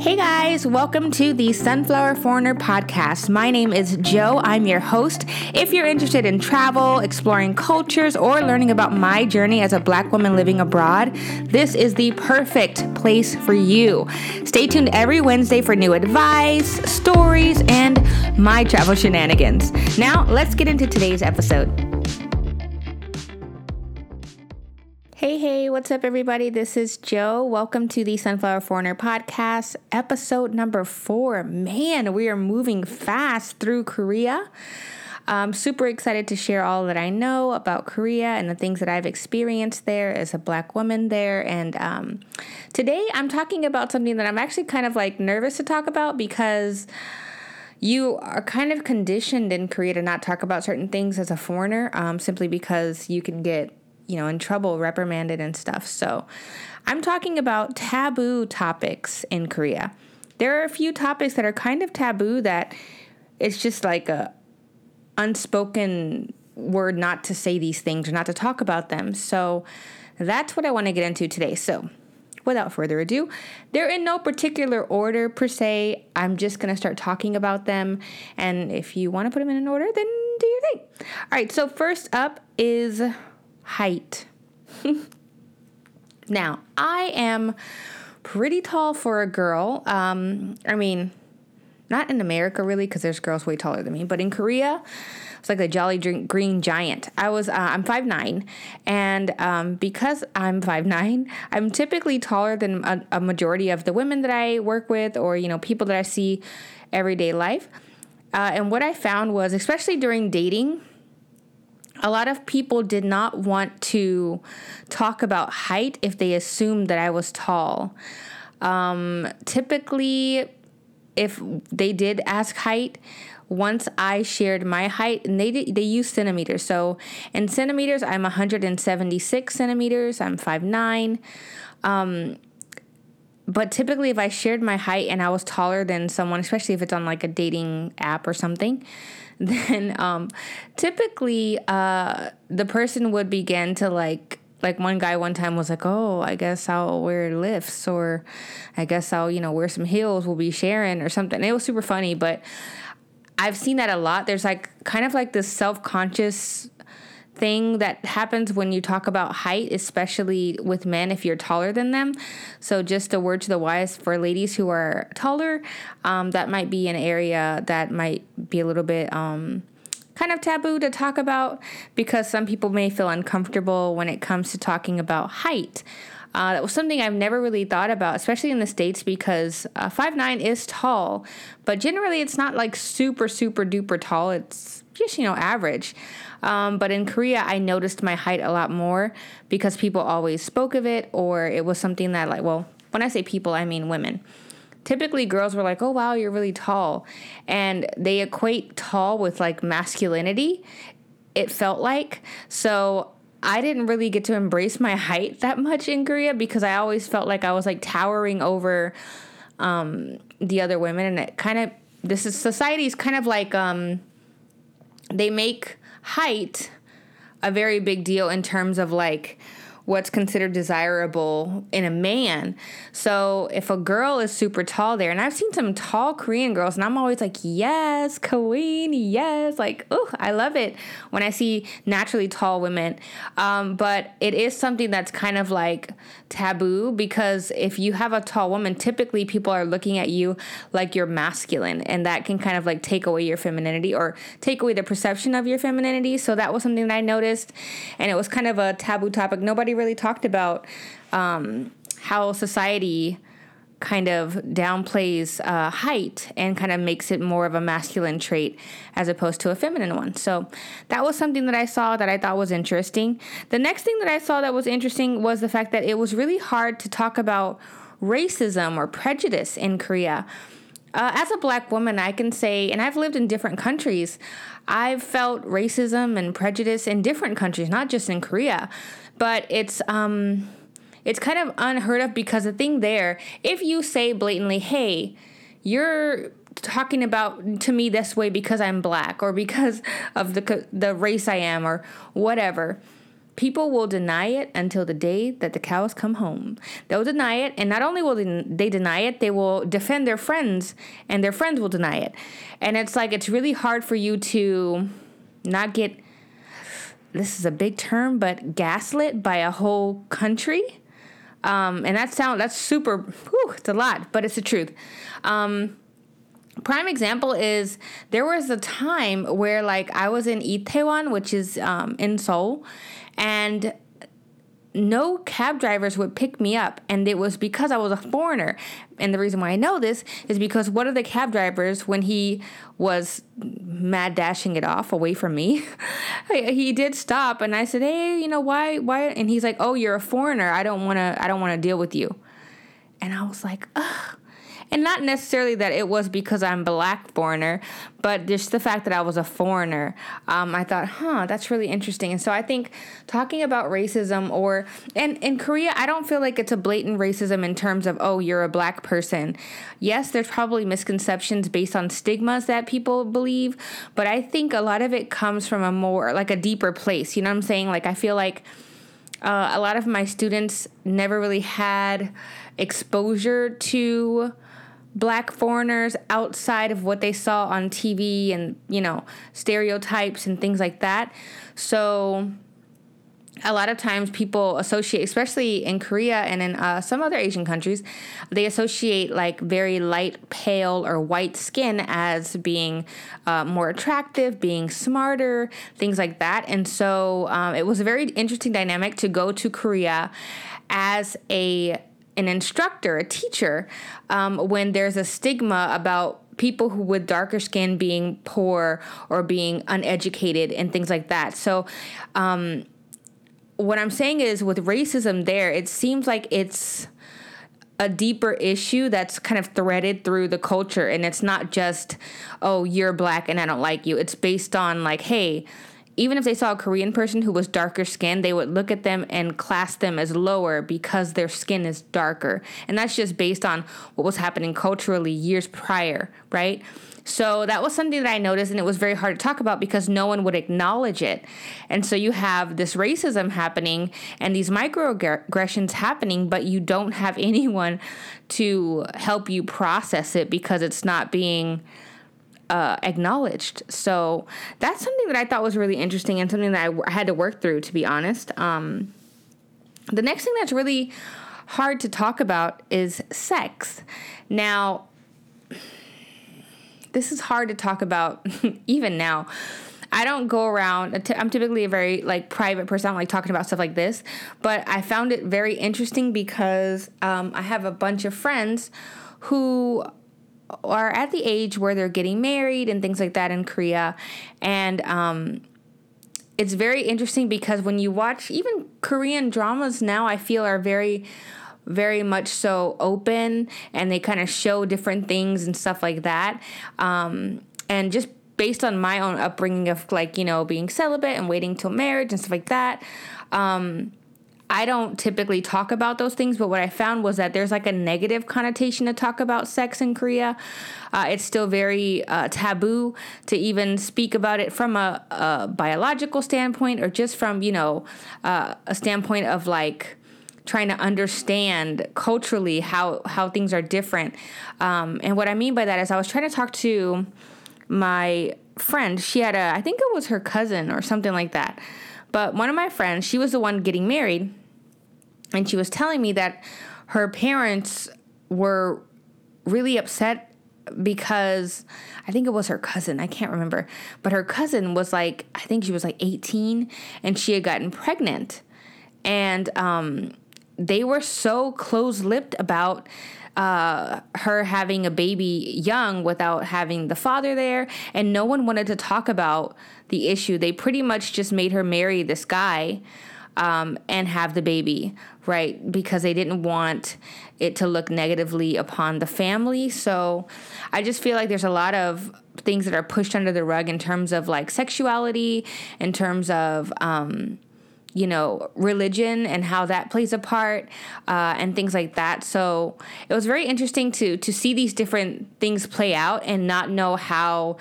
Hey guys, welcome to the Sunflower Foreigner podcast. My name is Jo. I'm your host. If you're interested in travel, exploring cultures, or learning about my journey as a black woman living abroad, this is the perfect place for you. Stay tuned every Wednesday for new advice, stories, and my travel shenanigans. Now, let's get into today's episode. What's up, everybody? This is Jo. Welcome to the Sunflower Foreigner podcast, episode number four. Man, we are moving fast through Korea. I'm super excited to share all that I know about Korea and the things that I've experienced there as a black woman there. And um, today I'm talking about something that I'm actually kind of like nervous to talk about because you are kind of conditioned in Korea to not talk about certain things as a foreigner um, simply because you can get you know, in trouble, reprimanded and stuff. So I'm talking about taboo topics in Korea. There are a few topics that are kind of taboo that it's just like a unspoken word not to say these things or not to talk about them. So that's what I want to get into today. So without further ado, they're in no particular order per se. I'm just going to start talking about them. And if you want to put them in an order, then do your thing. All right, so first up is height. now, I am pretty tall for a girl. Um, I mean, not in America really, because there's girls way taller than me, but in Korea, it's like a jolly green giant. I was uh, I'm five nine, and um, because I'm five nine, I'm typically taller than a, a majority of the women that I work with, or you know people that I see everyday life. Uh, and what I found was, especially during dating, a lot of people did not want to talk about height if they assumed that I was tall. Um, typically, if they did ask height, once I shared my height, and they did, they use centimeters. So in centimeters, I'm 176 centimeters. I'm 5'9". Um, but typically, if I shared my height and I was taller than someone, especially if it's on like a dating app or something, then um, typically uh, the person would begin to like like one guy one time was like, "Oh, I guess I'll wear lifts, or I guess I'll you know wear some heels. We'll be sharing or something." it was super funny, but I've seen that a lot. There's like kind of like this self conscious thing that happens when you talk about height, especially with men if you're taller than them. So, just a word to the wise for ladies who are taller, um, that might be an area that might be a little bit. Um, kind of taboo to talk about because some people may feel uncomfortable when it comes to talking about height. Uh, that was something I've never really thought about, especially in the States, because uh, 5'9 is tall, but generally it's not like super, super duper tall. It's just, you know, average. Um, but in Korea, I noticed my height a lot more because people always spoke of it, or it was something that, like, well, when I say people, I mean women. Typically, girls were like, oh, wow, you're really tall. And they equate tall with like masculinity, it felt like. So I didn't really get to embrace my height that much in Korea because I always felt like I was like towering over um, the other women. And it kind of, this is society's kind of like, um, they make height a very big deal in terms of like what's considered desirable in a man. So if a girl is super tall there, and I've seen some tall Korean girls, and I'm always like, yes, queen, yes, like, oh, I love it when I see naturally tall women. Um, but it is something that's kind of like taboo because if you have a tall woman, typically people are looking at you like you're masculine, and that can kind of like take away your femininity or take away the perception of your femininity. So that was something that I noticed, and it was kind of a taboo topic. Nobody really talked about um, how society kind of downplays uh, height and kind of makes it more of a masculine trait as opposed to a feminine one. So that was something that I saw that I thought was interesting. The next thing that I saw that was interesting was the fact that it was really hard to talk about racism or prejudice in Korea. Uh, as a black woman, I can say, and I've lived in different countries, I've felt racism and prejudice in different countries, not just in Korea but it's um it's kind of unheard of because the thing there, if you say blatantly, "Hey, you're talking about to me this way because I'm black or because of the the race I am or whatever," people will deny it until the day that the cows come home. They'll deny it, and not only will they deny it, they will defend their friends, and their friends will deny it. And it's like it's really hard for you to not get this is a big term, but gaslit by a whole country. Um, and that sound that's super. Whew, it's a lot, but it's the truth. Um, prime example is there was a time where like I was in Itaewon, which is um, in Seoul, and no cab drivers would pick me up and it was because i was a foreigner. And the reason why i know this is because one of the cab drivers when he was mad dashing it off away from me he did stop and i said hey you know why why? And he's like oh you're a foreigner. I don't want to i don't want to deal with you. And i was like ugh and not necessarily that it was because I'm black foreigner, but just the fact that I was a foreigner. Um, I thought, huh, that's really interesting. And so I think talking about racism or and in Korea, I don't feel like it's a blatant racism in terms of oh, you're a black person. Yes, there's probably misconceptions based on stigmas that people believe, but I think a lot of it comes from a more like a deeper place. You know what I'm saying? Like I feel like. Uh, a lot of my students never really had exposure to black foreigners outside of what they saw on TV and, you know, stereotypes and things like that. So a lot of times people associate, especially in Korea and in uh, some other Asian countries, they associate like very light, pale, or white skin as being uh, more attractive, being smarter, things like that. And so um, it was a very interesting dynamic to go to Korea as a an instructor, a teacher, um, when there's a stigma about people who with darker skin being poor or being uneducated and things like that. So, um, what I'm saying is with racism, there it seems like it's a deeper issue that's kind of threaded through the culture, and it's not just oh you're black and I don't like you. It's based on like hey even if they saw a Korean person who was darker skinned, they would look at them and class them as lower because their skin is darker. And that's just based on what was happening culturally years prior, right? So that was something that I noticed, and it was very hard to talk about because no one would acknowledge it. And so you have this racism happening and these microaggressions happening, but you don't have anyone to help you process it because it's not being uh, acknowledged. So that's something that I thought was really interesting and something that I, had to work through, to be honest. Um, the next thing that's really hard to talk about is sex. Now, this is hard to talk about even now. I don't go around. I'm typically a very like private person. I am like talking about stuff like this, but I found it very interesting because um, I have a bunch of friends who are at the age where they're getting married and things like that in Korea. And um, it's very interesting because when you watch even Korean dramas now, I feel are very very much so open and they kind of show different things and stuff like that. Um, and just based on my own upbringing of like, you know, being celibate and waiting till marriage and stuff like that, um, I don't typically talk about those things, but what I found was that there's like a negative connotation to talk about sex in Korea. Uh, it's still very uh, taboo to even speak about it from a, a biological standpoint or just from, you know, uh, a standpoint of like, trying to understand culturally how how things are different. Um, and what I mean by that is I was trying to talk to my friend. She had a I think it was her cousin or something like that. But one of my friends, she was the one getting married, and she was telling me that her parents were really upset because I think it was her cousin, I can't remember, but her cousin was like, I think she was like 18 and she had gotten pregnant. And um, they were so close lipped about uh, her having a baby young without having the father there, and no one wanted to talk about the issue. They pretty much just made her marry this guy um, and have the baby, right? Because they didn't want it to look negatively upon the family. So I just feel like there's a lot of things that are pushed under the rug in terms of like sexuality, in terms of, um, you know, religion and how that plays a part, uh, and things like that. So it was very interesting to to see these different things play out and not know how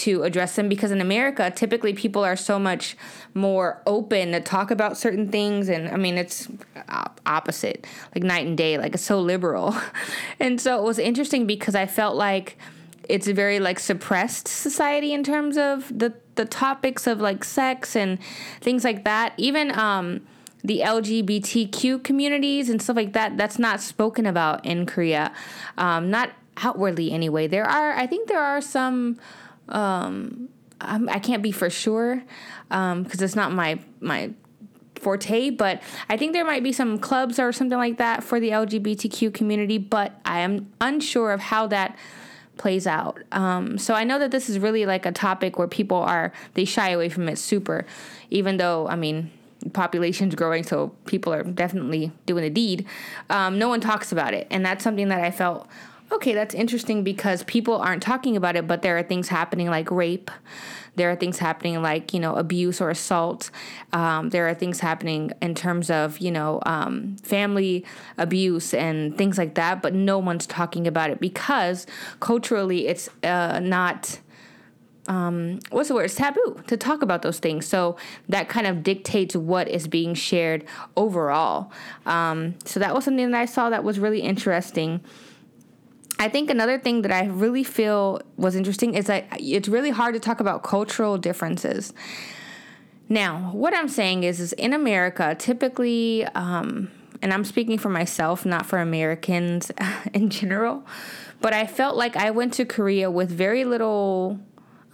to address them because in America, typically people are so much more open to talk about certain things. And I mean, it's opposite, like night and day, like it's so liberal. and so it was interesting because I felt like it's a very like suppressed society in terms of the, the topics of like sex and things like that. Even, um, the LGBTQ communities and stuff like that, that's not spoken about in Korea. Um, not outwardly anyway. There are, I think there are some. Um, I can't be for sure because um, it's not my my forte, but I think there might be some clubs or something like that for the LGBTQ community. But I am unsure of how that plays out. Um, so I know that this is really like a topic where people are they shy away from it super, even though I mean population's growing, so people are definitely doing the deed. Um, no one talks about it, and that's something that I felt okay, that's interesting because people aren't talking about it, but there are things happening like rape. There are things happening like, you know, abuse or assault. Um, there are things happening in terms of, you know, um, family abuse and things like that, but no one's talking about it because culturally it's uh, not. Um, what's the word? It's taboo to talk about those things. So that kind of dictates what is being shared overall. Um, so that was something that I saw that was really interesting. I think another thing that I really feel was interesting is that it's really hard to talk about cultural differences. Now, what I'm saying is, is in America, typically, um, and I'm speaking for myself, not for Americans in general, but I felt like I went to Korea with very little.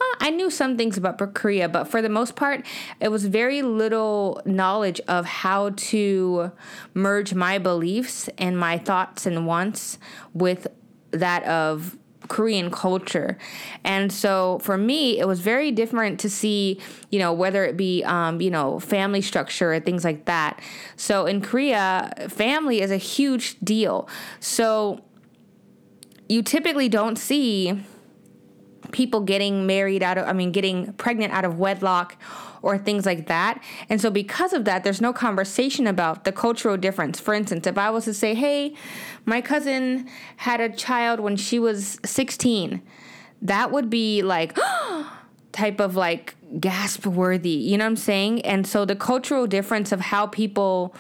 Uh, I knew some things about Korea, but for the most part, it was very little knowledge of how to merge my beliefs and my thoughts and wants with that of Korean culture. And so for me, it was very different to see, you know, whether it be, um, you know, family structure or things like that. So in Korea, family is a huge deal. So you typically don't see people getting married out of, I mean, getting pregnant out of wedlock or things like that. And so, because of that, there's no conversation about the cultural difference. For instance, if I was to say, hey, my cousin had a child when she was 16, that would be like, type of like gasp worthy. You know what I'm saying? And so, the cultural difference of how people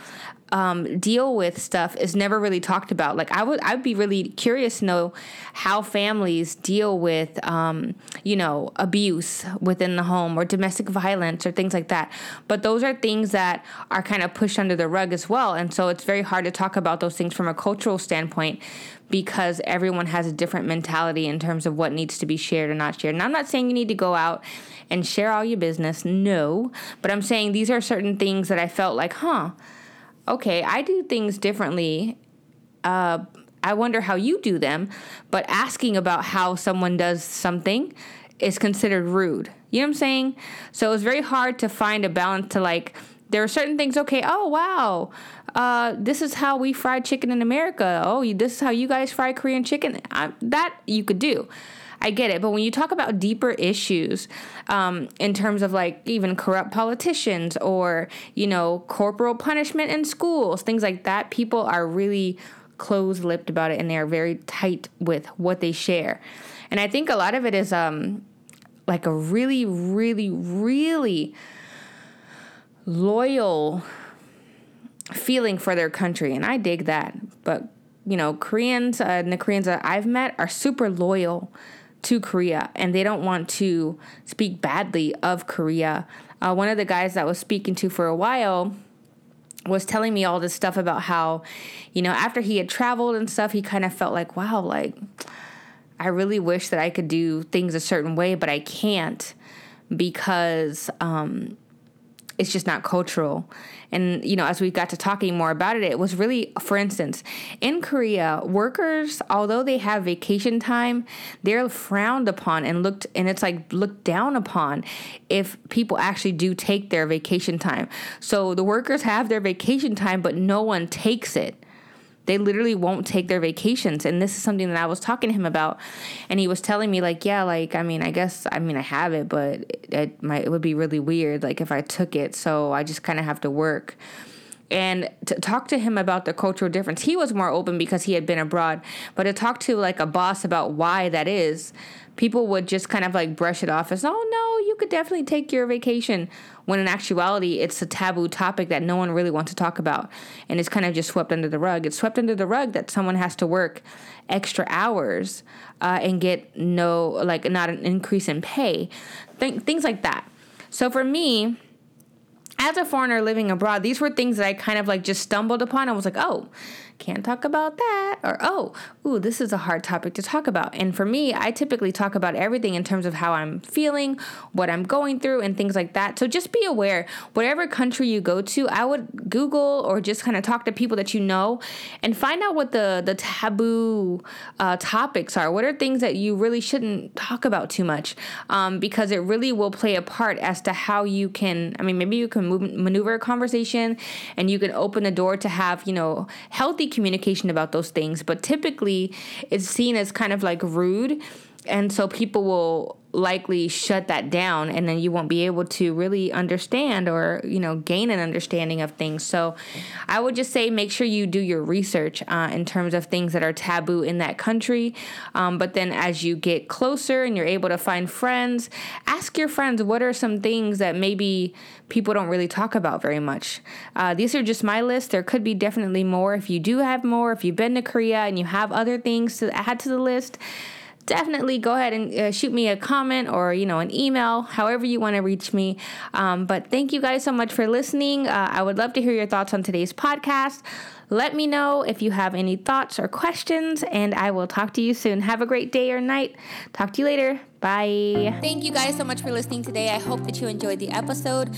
um, deal with stuff is never really talked about. Like I would, I'd be really curious to know how families deal with, um, you know, abuse within the home or domestic violence or things like that. But those are things that are kind of pushed under the rug as well, and so it's very hard to talk about those things from a cultural standpoint because everyone has a different mentality in terms of what needs to be shared or not shared. And I'm not saying you need to go out and share all your business, no, but I'm saying these are certain things that I felt like, huh okay, I do things differently. Uh, I wonder how you do them, but asking about how someone does something is considered rude. You know what I'm saying? So it's very hard to find a balance to like, there are certain things, okay, oh, wow, uh, this is how we fry chicken in America. Oh, this is how you guys fry Korean chicken. I, that you could do. I get it. But when you talk about deeper issues, um, in terms of like even corrupt politicians or, you know, corporal punishment in schools, things like that, people are really closed lipped about it and they're very tight with what they share. And I think a lot of it is um, like a really, really, really loyal feeling for their country. And I dig that. But, you know, Koreans uh, and the Koreans that I've met are super loyal to Korea and they don't want to speak badly of Korea. Uh, one of the guys that was speaking to for a while was telling me all this stuff about how, you know, after he had traveled and stuff, he kind of felt like, wow, like, I really wish that I could do things a certain way, but I can't because um, it's just not cultural. And, you know, as we got to talking more about it, it was really, for instance, in Korea, workers, although they have vacation time, they're frowned upon and looked, and it's like looked down upon if people actually do take their vacation time. So the workers have their vacation time, but no one takes it they literally won't take their vacations. And this is something that i was talking to him about. And he was telling me like yeah like i mean i guess i mean i have it but it, it might it would be really weird like if i took it. So i just kind of have to work. And to talk to him about the cultural difference. He was more open because he had been abroad, but to talk to like a boss about why that is, people would just kind of like brush it off as, oh no, you could definitely take your vacation. When in actuality, it's a taboo topic that no one really wants to talk about. And it's kind of just swept under the rug. It's swept under the rug that someone has to work extra hours uh, and get no, like, not an increase in pay. Th- things like that. So for me, as a foreigner living abroad, these were things that I kind of like just stumbled upon. I was like, oh, can't talk about that. Or, oh, ooh, this is a hard topic to talk about. And for me, I typically talk about everything in terms of how I'm feeling, what I'm going through, and things like that. So just be aware, whatever country you go to, I would Google or just kind of talk to people that you know and find out what the, the taboo uh, topics are. What are things that you really shouldn't talk about too much? Um, because it really will play a part as to how you can, I mean, maybe you can move, maneuver a conversation and you can open the door to have, you know, healthy communication about those things, but typically it's seen as kind of like rude. And so people will likely shut that down and then you won't be able to really understand or you know gain an understanding of things. So i would just say make sure you do your research uh, in terms of things that are taboo in that country. Um, but then as you get closer and you're able to find friends ask your friends what are some things that maybe people don't really talk about very much. Uh, these are just my list. There could be definitely more if you do have more. If you've been to korea and you have other things to add to the list definitely go ahead and uh, shoot me a comment or you know an email however you want to reach me um, but thank you guys so much for listening uh, i would love to hear your thoughts on today's podcast let me know if you have any thoughts or questions and i will talk to you soon have a great day or night talk to you later Bye. Thank you guys so much for listening today. I hope that you enjoyed the episode.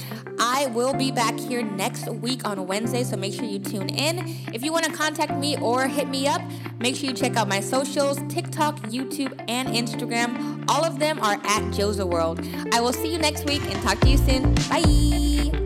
I will be back here next week on Wednesday, so make sure you tune in. If you want to contact me or hit me up, make sure you check out my socials TikTok, YouTube, and Instagram. All of them are at Joza World. I will see you next week and talk to you soon. Bye.